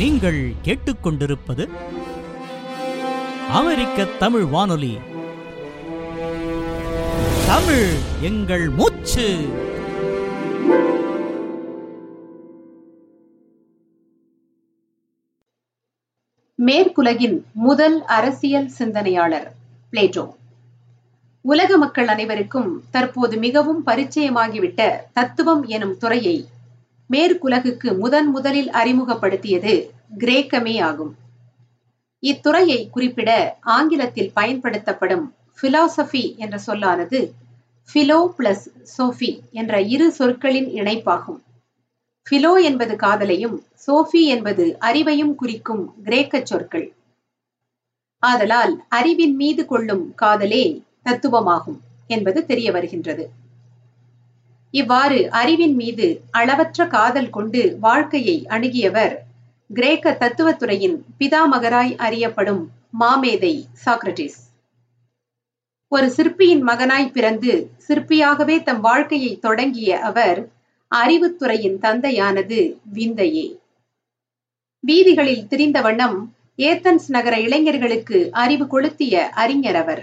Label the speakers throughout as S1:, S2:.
S1: நீங்கள் கேட்டுக்கொண்டிருப்பது அமெரிக்க தமிழ் வானொலி. தமிழ் எங்கள் மூச்சு.
S2: மேற்குலகின் முதல் அரசியல் சிந்தனையாளர் பிளேட்டோ. உலக மக்கள் அனைவருக்கும் தற்போது மிகவும் பரிச்சயமாகிவிட்ட தத்துவம் எனும் துறையை மேற்குலகுக்கு முதன் முதலில் அறிமுகப்படுத்தியது கிரேக்கமே ஆகும். இத்துறையை குறிப்பிட ஆங்கிலத்தில் பயன்படுத்தப்படும் பிலாசபி என்ற சொல்லானது பிலோ பிளஸ் சோஃபி என்ற இரு சொற்களின் இணைப்பாகும். பிலோ என்பது காதலையும் சோஃபி என்பது அறிவையும் குறிக்கும் கிரேக்க சொற்கள். ஆதலால் அறிவின் மீது கொள்ளும் காதலே தத்துவமாகும் என்பது தெரிய வருகின்றது. இவ்வாறு அறிவின் மீது அளவற்ற காதல் கொண்டு வாழ்க்கையை அணுகியவர் கிரேக்க தத்துவத்துறையின் பிதாமகராய் அறியப்படும் மாமேதை சாக்ரட்டிஸ் ஒரு சிற்பியின் மகனாய் பிறந்து சிற்பியாகவே தம் வாழ்க்கையை தொடங்கிய அவர் அறிவுத்துறையின் தந்தையானது விந்தையே. வீதிகளில் திரிந்த வண்ணம் ஏத்தன்ஸ் நகர இளைஞர்களுக்கு அறிவு கொளுத்திய அறிஞர் அவர்.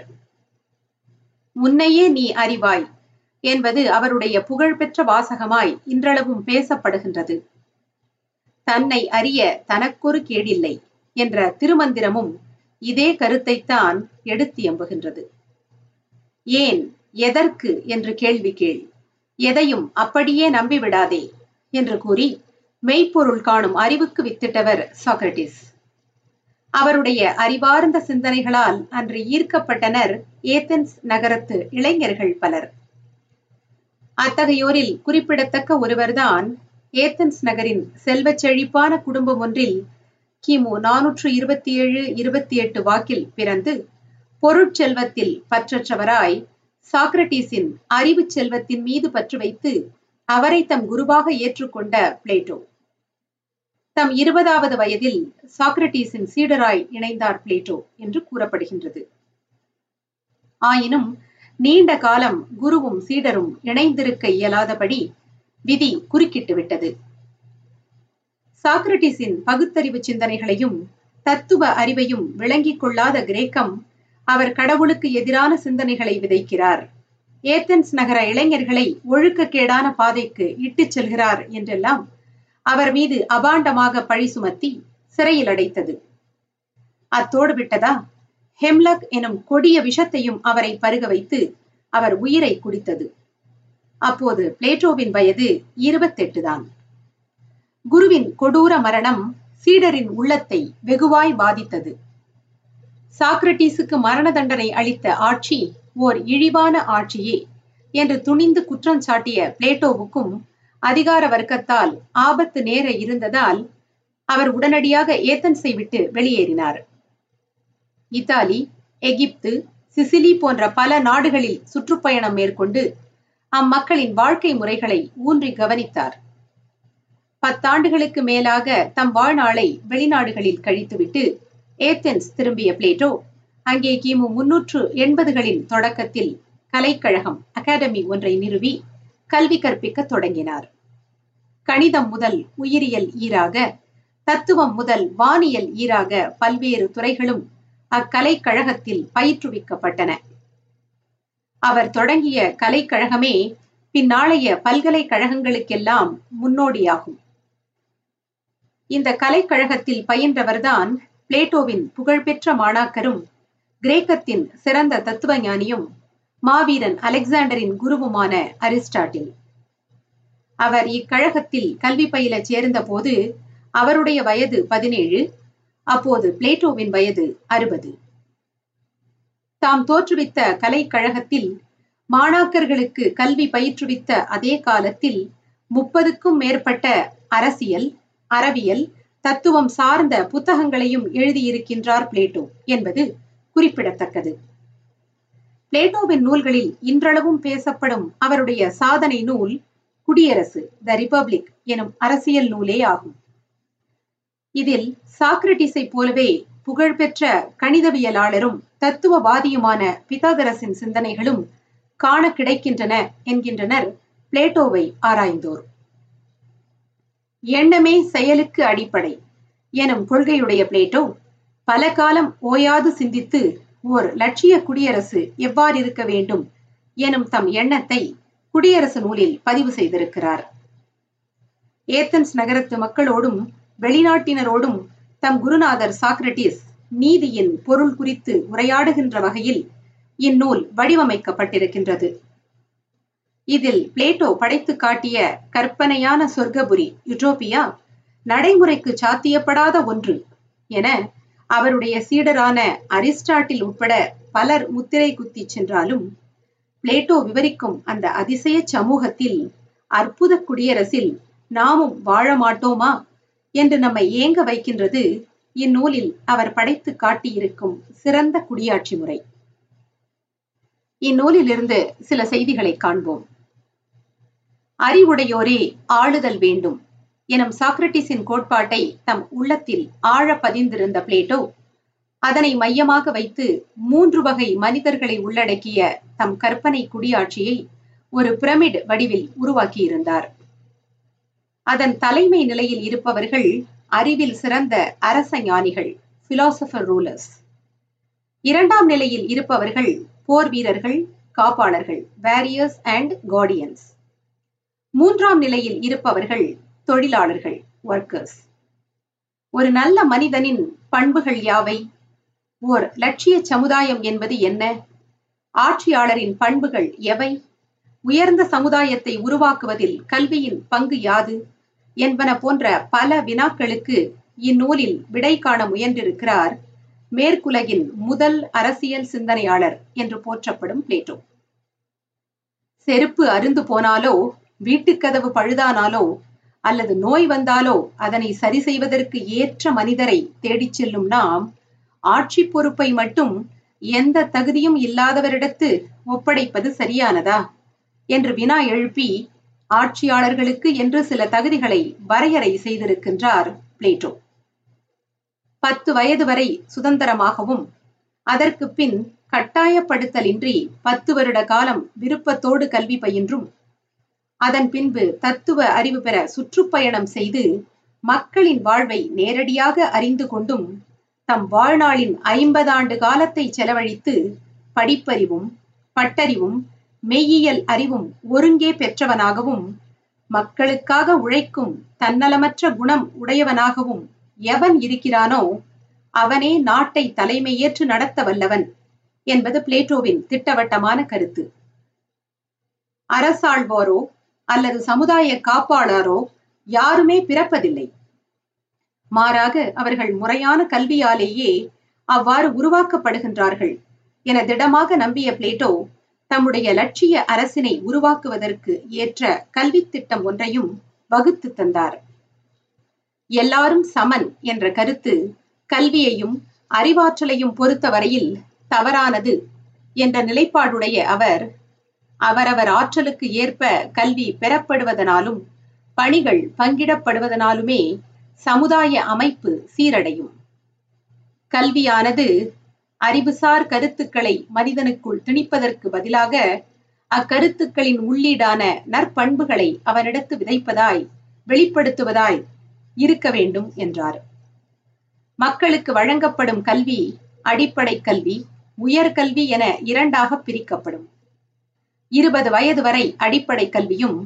S2: முன்னையே நீ அறிவாய் என்பது அவருடைய புகழ்பெற்ற வாசகமாய் இன்றளவும் பேசப்படுகின்றது. தன்னை அறிய தனக்கொரு கேடில்லை என்ற திருமந்திரமும் இதே கருத்தைத்தான் எடுத்து எம்புகின்றது. ஏன் எதற்கு என்று கேள்வி கேள். எதையும் அப்படியே நம்பிவிடாதே என்று கூறி மெய்ப்பொருள் காணும் அறிவுக்கு வித்திட்டவர் சாக்ரட்டிஸ் அவருடைய அறிவார்ந்த சிந்தனைகளால் அன்று ஈர்க்கப்பட்டனர் ஏத்தன்ஸ் நகரத்து இளைஞர்கள் பலர். அத்தகையோரில் குறிப்பிடத்தக்க ஒருவர்தான் ஏத்தன்ஸ் நகரின் செல்வச் செழிப்பான குடும்பம் ஒன்றில் கிமு நானூற்று இருபத்தி ஏழு இருபத்தி எட்டு வாக்கில் பிறந்து பொருட்செல்வத்தில் பற்றற்றவராய் சாக்ரட்டிஸின் அறிவு செல்வத்தின் மீது பற்று வைத்து அவரை தம் குருவாக ஏற்றுக்கொண்ட பிளேட்டோ. தம் இருபதாவது வயதில் சாக்ரட்டிஸின் சீடராய் இணைந்தார் பிளேட்டோ என்று கூறப்படுகின்றது. ஆயினும் நீண்ட காலம் குருவும் சீடரும் இணைந்திருக்க இயலாதபடி விதி குறுக்கிட்டு விட்டது. சாக்ரட்டிஸின் பகுத்தறிவு சிந்தனைகளையும் தத்துவ அறிவையும் விளங்கிக் கொள்ளாத கிரேக்கம் அவர் கடவுளுக்கு எதிரான சிந்தனைகளை விதைக்கிறார். ஏத்தன்ஸ் நகர இளைஞர்களை ஒழுக்கக்கேடான பாதைக்கு இட்டுச் செல்கிறார் என்றெல்லாம் அவர் மீது அபாண்டமாக பழி சுமத்தி சிறையில் அடைத்தது. அத்தோடு விட்டதா? ஹெம்லக் எனும் கொடிய விஷத்தையும் அவரை பருக வைத்து அவர் உயிரை குடித்தது. அப்போது பிளேட்டோவின் வயது இருபத்தெட்டு தான். குருவின் கொடூர மரணம் சீடரின் உள்ளத்தை வெகுவாய் பாதித்தது. சாக்ரட்டிஸுக்கு மரண தண்டனை அளித்த ஆட்சி ஓர் இழிவான ஆட்சியே என்று துணிந்து குற்றம் சாட்டிய பிளேட்டோவுக்கும் அதிகார வர்க்கத்தால் ஆபத்து நேர இருந்ததால் அவர் உடனடியாக ஏத்தன்ஸை விட்டு வெளியேறினார். இத்தாலி எகிப்து சிசிலி போன்ற பல நாடுகளில் சுற்றுப்பயணம் மேற்கொண்டு அம்மக்களின் வாழ்க்கை முறைகளை ஊன்றி கவனித்தார். பத்தாண்டுகளுக்கு மேலாக தம் வாழ்நாளை வெளிநாடுகளில் கழித்துவிட்டு ஏத்தென்ஸ் திரும்பிய பிளேட்டோ அங்கே கிமு முன்னூற்று எண்பதுகளின் தொடக்கத்தில் கலைக்கழகம் அகாடமி ஒன்றை நிறுவி கல்வி கற்பிக்க தொடங்கினார். கணிதம் முதல் உயிரியல் ஈராக தத்துவம் முதல் வானியல் ஈராக பல்வேறு துறைகளும் அக்கலைக்கழகத்தில் பயிற்றுவிக்கப்பட்டன. அவர் தொடங்கிய கலைக்கழகமே பின்னாளைய பல்கலைக்கழகங்களுக்கெல்லாம் முன்னோடியாகும். இந்த கலைக்கழகத்தில் பயின்றவர்தான் பிளேட்டோவின் புகழ்பெற்ற மாணாக்கரும் கிரேக்கத்தின் சிறந்த தத்துவ ஞானியும் மாவீரன் அலெக்சாண்டரின் குருவுமான அரிஸ்டாட்டில். அவர் இக்கழகத்தில் கல்வி பயில சேர்ந்த போது அவருடைய வயது பதினேழு அப்போது பிளேட்டோவின் வயது அறுபது. தாம் தோற்றுவித்த கலைக்கழகத்தில் மாணாக்கர்களுக்கு கல்வி பயிற்றுவித்த அதே காலத்தில் முப்பதுக்கும் மேற்பட்ட அரசியல் அறவியல் தத்துவம் சார்ந்த புத்தகங்களையும் எழுதியிருக்கின்றார் பிளேட்டோ என்பது குறிப்பிடத்தக்கது. பிளேட்டோவின் நூல்களில் இன்றளவும் பேசப்படும் அவருடைய சாதனை நூல் குடியரசு த ரிபப்ளிக் எனும் அரசியல் நூலே ஆகும். இதில் சாக்ரட்டிஸை போலவே புகழ்பெற்ற கணிதவியலாளரும் தத்துவவாதியுமான பிதாகரசின் சிந்தனைகளும் காண கிடைக்கின்றன என்கின்றனர் பிளேட்டோவை ஆராய்ந்தோர். எண்ணமே செயலுக்கு அடிப்படை எனும் கொள்கையுடைய பிளேட்டோ பல காலம் ஓயாது சிந்தித்து ஓர் லட்சிய குடியரசு எவ்வாறு இருக்க வேண்டும் எனும் தம் எண்ணத்தை குடியரசு நூலில் பதிவு செய்திருக்கிறார். ஏத்தன்ஸ் நகரத்து மக்களோடும் வெளிநாட்டினரோடும் தம் குருநாதர் சாக்ரட்டிஸ் நீதியின் பொருள் குறித்து உரையாடுகின்ற வகையில் இந்நூல் வடிவமைக்கப்பட்டிருக்கின்றது. இதில் பிளேட்டோ படைத்து காட்டிய கற்பனையான சொர்க்கபுரி யுட்ரோபியா நடைமுறைக்கு சாத்தியப்படாத ஒன்று என அவருடைய சீடரான அரிஸ்டாட்டில் உட்பட பலர் முத்திரை குத்தி சென்றாலும் பிளேட்டோ விவரிக்கும் அந்த அதிசய சமூகத்தில் அற்புத குடியரசில் நாமும் வாழ மாட்டோமா? என்று நம்மை ஏங்க வைக்கின்றது? இந்நூலில் அவர் படைத்து காட்டியிருக்கும் சிறந்த குடியாட்சி முறை. இந்நூலிலிருந்து சில செய்திகளை காண்போம். அறிவுடையோரே ஆளுதல் வேண்டும் எனும் சாக்ரட்டிஸின் கோட்பாட்டை தம் உள்ளத்தில் ஆழ பதிந்திருந்த பிளேட்டோ அதனை மையமாக வைத்து மூன்று வகை மனிதர்களை உள்ளடக்கிய தம் கற்பனை குடியாட்சியை ஒரு பிரமிட் வடிவில் உருவாக்கியிருந்தார். அதன் தலைமை நிலையில் இருப்பவர்கள் அறிவில் சிறந்த அரச ஞானிகள் பிலாசபர் ரூலர்ஸ் இரண்டாம் நிலையில் இருப்பவர்கள் போர் வீரர்கள் காப்பாளர்கள் வேரியர்ஸ் அண்ட் கார்டியன்ஸ் மூன்றாம் நிலையில் இருப்பவர்கள் தொழிலாளர்கள் ஒர்க்கர்ஸ் ஒரு நல்ல மனிதனின் பண்புகள் யாவை? ஓர் லட்சிய சமுதாயம் என்பது என்ன? ஆட்சியாளரின் பண்புகள் எவை? உயர்ந்த சமுதாயத்தை உருவாக்குவதில் கல்வியின் பங்கு யாது? என்பன போன்ற பல வினாக்களுக்கு இந்நூலில் விடை காண முயன்றிருக்கிறார் மேற்குலகின் முதல் அரசியல் சிந்தனையாளர் என்று போற்றப்படும் பிளேட்டோ. செருப்பு அருந்து போனாலோ வீட்டுக்கதவு பழுதானாலோ அல்லது நோய் வந்தாலோ அதனை சரி செய்வதற்கு ஏற்ற மனிதரை தேடிச் செல்லும் நாம் ஆட்சி பொறுப்பை மட்டும் எந்த தகுதியும் இல்லாதவரிடத்து ஒப்படைப்பது சரியானதா? என்று வினா எழுப்பி ஆட்சியாளர்களுக்கு என்று சில தகுதிகளை வரையறை செய்திருக்கின்றார் பிளேட்டோ. பத்து வயது வரை சுதந்திரமாகவும் அதற்கு பின் கட்டாயப்படுத்தலின்றி பத்து வருட காலம் விருப்பத்தோடு கல்வி பயின்றும் அதன் பின்பு தத்துவ அறிவு பெற சுற்றுப்பயணம் செய்து மக்களின் வாழ்வை நேரடியாக அறிந்து கொண்டும் தம் வாழ்நாளின் ஐம்பது ஆண்டு காலத்தை செலவழித்து படிப்பறிவும் பட்டறிவும் மெய்யியல் அறிவும் ஒருங்கே பெற்றவனாகவும் மக்களுக்காக உழைக்கும் தன்னலமற்ற குணம் உடையவனாகவும் எவன் இருக்கிறானோ அவனே நாட்டை தலைமையேற்று நடத்த வல்லவன் என்பது பிளேட்டோவின் திட்டவட்டமான கருத்து. அரசாழ்வாரோ அல்லது சமுதாய காப்பாளரோ யாருமே பிறப்பதில்லை. மாறாக அவர்கள் முறையான கல்வியாலேயே அவ்வாறு உருவாக்கப்படுகின்றார்கள் என திடமாக நம்பிய பிளேட்டோ தம்முடைய லட்சிய அரசினை உருவாக்குவதற்கு ஏற்ற கல்வி திட்டம் ஒன்றையும் வகுத்து தந்தார். எல்லாரும் சமன் என்ற கருத்து கல்வியையும் அறிவாற்றலையும் பொறுத்தவரையில் தவறானது என்ற நிலைப்பாடுடைய அவர் அவரவர் ஆற்றலுக்கு ஏற்ப கல்வி பெறப்படுவதனாலும் பணிகள் பங்கிடப்படுவதனாலுமே சமுதாய அமைப்பு சீரடையும். கல்வியானது அறிவுசார் கருத்துக்களை மனிதனுக்குள் திணிப்பதற்கு பதிலாக அக்கருத்துக்களின் உள்ளீடான நற்பண்புகளை அவனிடத்து விதைப்பதாய் வெளிப்படுத்துவதாய் இருக்க வேண்டும் என்றார். மக்களுக்கு வழங்கப்படும் கல்வி அடிப்படை கல்வி உயர்கல்வி என இரண்டாக பிரிக்கப்படும். இருபது வயது வரை அடிப்படை கல்வியும்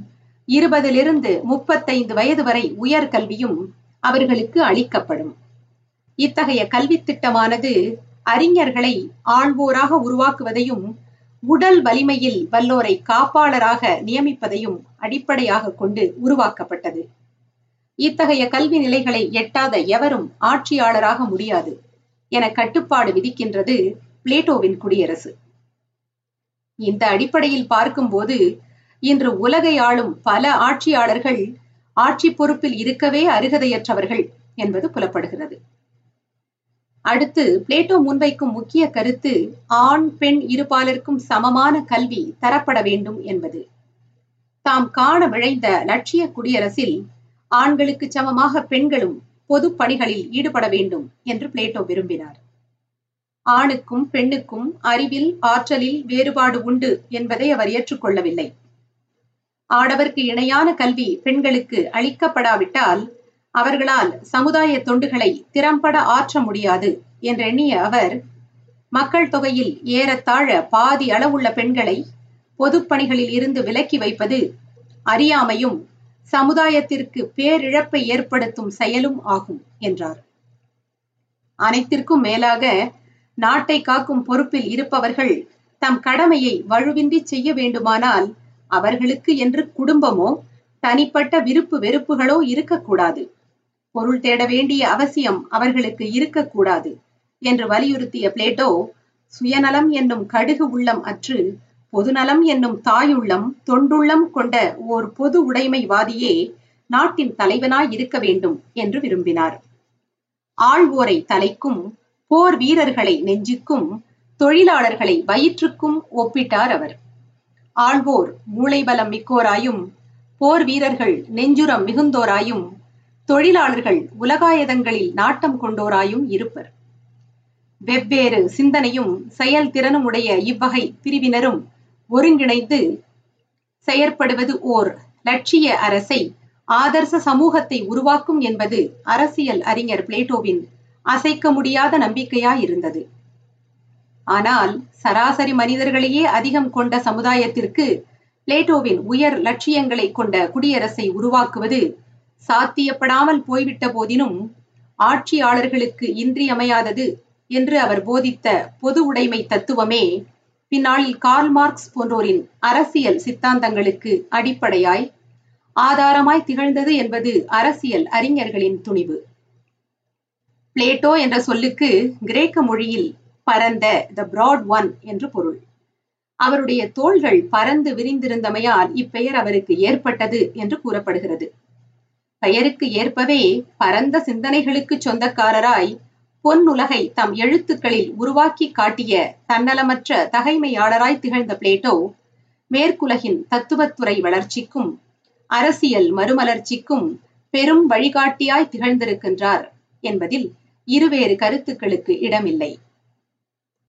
S2: இருபதிலிருந்து முப்பத்தைந்து வயது வரை உயர்கல்வியும் அவர்களுக்கு அளிக்கப்படும். இத்தகைய கல்வி திட்டமானது அறிஞர்களை ஆள்வோராக உருவாக்குவதையும் உடல் வலிமையில் வல்லோரை காப்பாளராக நியமிப்பதையும் அடிப்படையாக கொண்டு உருவாக்கப்பட்டது. இத்தகைய கல்வி நிலைகளை எட்டாத எவரும் ஆட்சியாளராக முடியாது என கட்டுப்பாடு விதிக்கின்றது பிளேட்டோவின் குடியரசு. இந்த அடிப்படையில் பார்க்கும்போது இன்று உலகை ஆளும் பல ஆட்சியாளர்கள் ஆட்சி பொறுப்பில் இருக்கவே அருகதையற்றவர்கள் என்பது புலப்படுகிறது. அடுத்து பிளேட்டோ முன்வைக்கும் முக்கிய கருத்து ஆண் பெண் இருபாலருக்கும் சமமான கல்வி தரப்பட வேண்டும் என்பது. தாம் காண விழைந்த லட்சிய குடியரசில் ஆண்களுக்கு சமமாக பெண்களும் பொது பணிகளில் ஈடுபட வேண்டும் என்று பிளேட்டோ விரும்பினார். ஆணுக்கும் பெண்ணுக்கும் அறிவில் ஆற்றலில் வேறுபாடு உண்டு என்பதை அவர் ஏற்றுக்கொள்ளவில்லை. ஆடவர்க்கு இணையான கல்வி பெண்களுக்கு அளிக்கப்படாவிட்டால் அவர்களால் சமுதாய தொண்டுகளை திறம்பட ஆற்ற முடியாது என்றெண்ணிய அவர் மக்கள் தொகையில் ஏறத்தாழ பாதி அளவுள்ள பெண்களை பொதுப்பணிகளில் இருந்து விலக்கி வைப்பது அறியாமையும் சமுதாயத்திற்கு பேரிழப்பை ஏற்படுத்தும் செயலும் ஆகும் என்றார். அனைத்திற்கும் மேலாக நாட்டை காக்கும் பொறுப்பில் இருப்பவர்கள் தம் கடமையை வலுவின்றி செய்ய வேண்டுமானால் அவர்களுக்கு என்று குடும்பமோ தனிப்பட்ட விருப்பு வெறுப்புகளோ இருக்கக்கூடாது. பொருள் தேட வேண்டிய அவசியம் அவர்களுக்கு இருக்கக்கூடாது என்று வலியுறுத்திய பிளேட்டோ சுயநலம் என்னும் கடுகு உள்ளம் அற்று பொதுநலம் என்னும் தாயுள்ளம் தொண்டுள்ளம் கொண்ட ஓர் பொது உடைமைவாதியே நாட்டின் தலைவனாய் இருக்க வேண்டும் என்று விரும்பினார். ஆள்வோரை தலைக்கும் போர் வீரர்களை நெஞ்சுக்கும் தொழிலாளர்களை வயிற்றுக்கும் ஒப்பிட்டார் அவர். ஆள்வோர் மூளைபலம் மிக்கோராயும் போர் வீரர்கள் நெஞ்சுரம் மிகுந்தோராயும் தொழிலாளர்கள் உலகாயதங்களில் நாட்டம் கொண்டோராயும் இருப்பர். வெவ்வேறு சிந்தனையும் செயல்திறனும் உடைய இவ்வகை பிரிவினரும் ஒருங்கிணைந்து செயற்படுவது ஓர் லட்சிய அரசை ஆதர்ச சமூகத்தை உருவாக்கும் என்பது அரசியல் அறிஞர் பிளேட்டோவின் அசைக்க முடியாத நம்பிக்கையாயிருந்தது. ஆனால் சராசரி மனிதர்களையே அதிகம் கொண்ட சமுதாயத்திற்கு பிளேட்டோவின் உயர் லட்சியங்களை கொண்ட குடியரசை உருவாக்குவது சாத்தியப்படாமல் போய்விட்ட போதினும் ஆட்சியாளர்களுக்கு இன்றியமையாதது என்று அவர் போதித்த பொது உடைமை தத்துவமே பின்னாளில் கார்ல் மார்க்ஸ் போன்றோரின் அரசியல் சித்தாந்தங்களுக்கு அடிப்படையாய் ஆதாரமாய் திகழ்ந்தது என்பது அரசியல் அறிஞர்களின் துணிவு. பிளேட்டோ என்ற சொல்லுக்கு கிரேக்க மொழியில் பரந்த த பிராட் ஒன் என்று பொருள். அவருடைய தோள்கள் பறந்து விரிந்திருந்தமையால் இப்பெயர் அவருக்கு ஏற்பட்டது என்று கூறப்படுகிறது. பெயருக்கு ஏற்பவே பரந்த சிந்தனைகளுக்கு சொந்தக்காரராய் பொன்னுலகை தம் எழுத்துக்களில் உருவாக்கி காட்டிய தன்னலமற்ற தகைமையாளராய் திகழ்ந்த பிளேட்டோ மேற்குலகின் தத்துவத்துறை வளர்ச்சிக்கும் அரசியல் மறுமலர்ச்சிக்கும் பெரும் வழிகாட்டியாய் திகழ்ந்திருக்கின்றார் என்பதில் இருவேறு கருத்துக்களுக்கு இடமில்லை.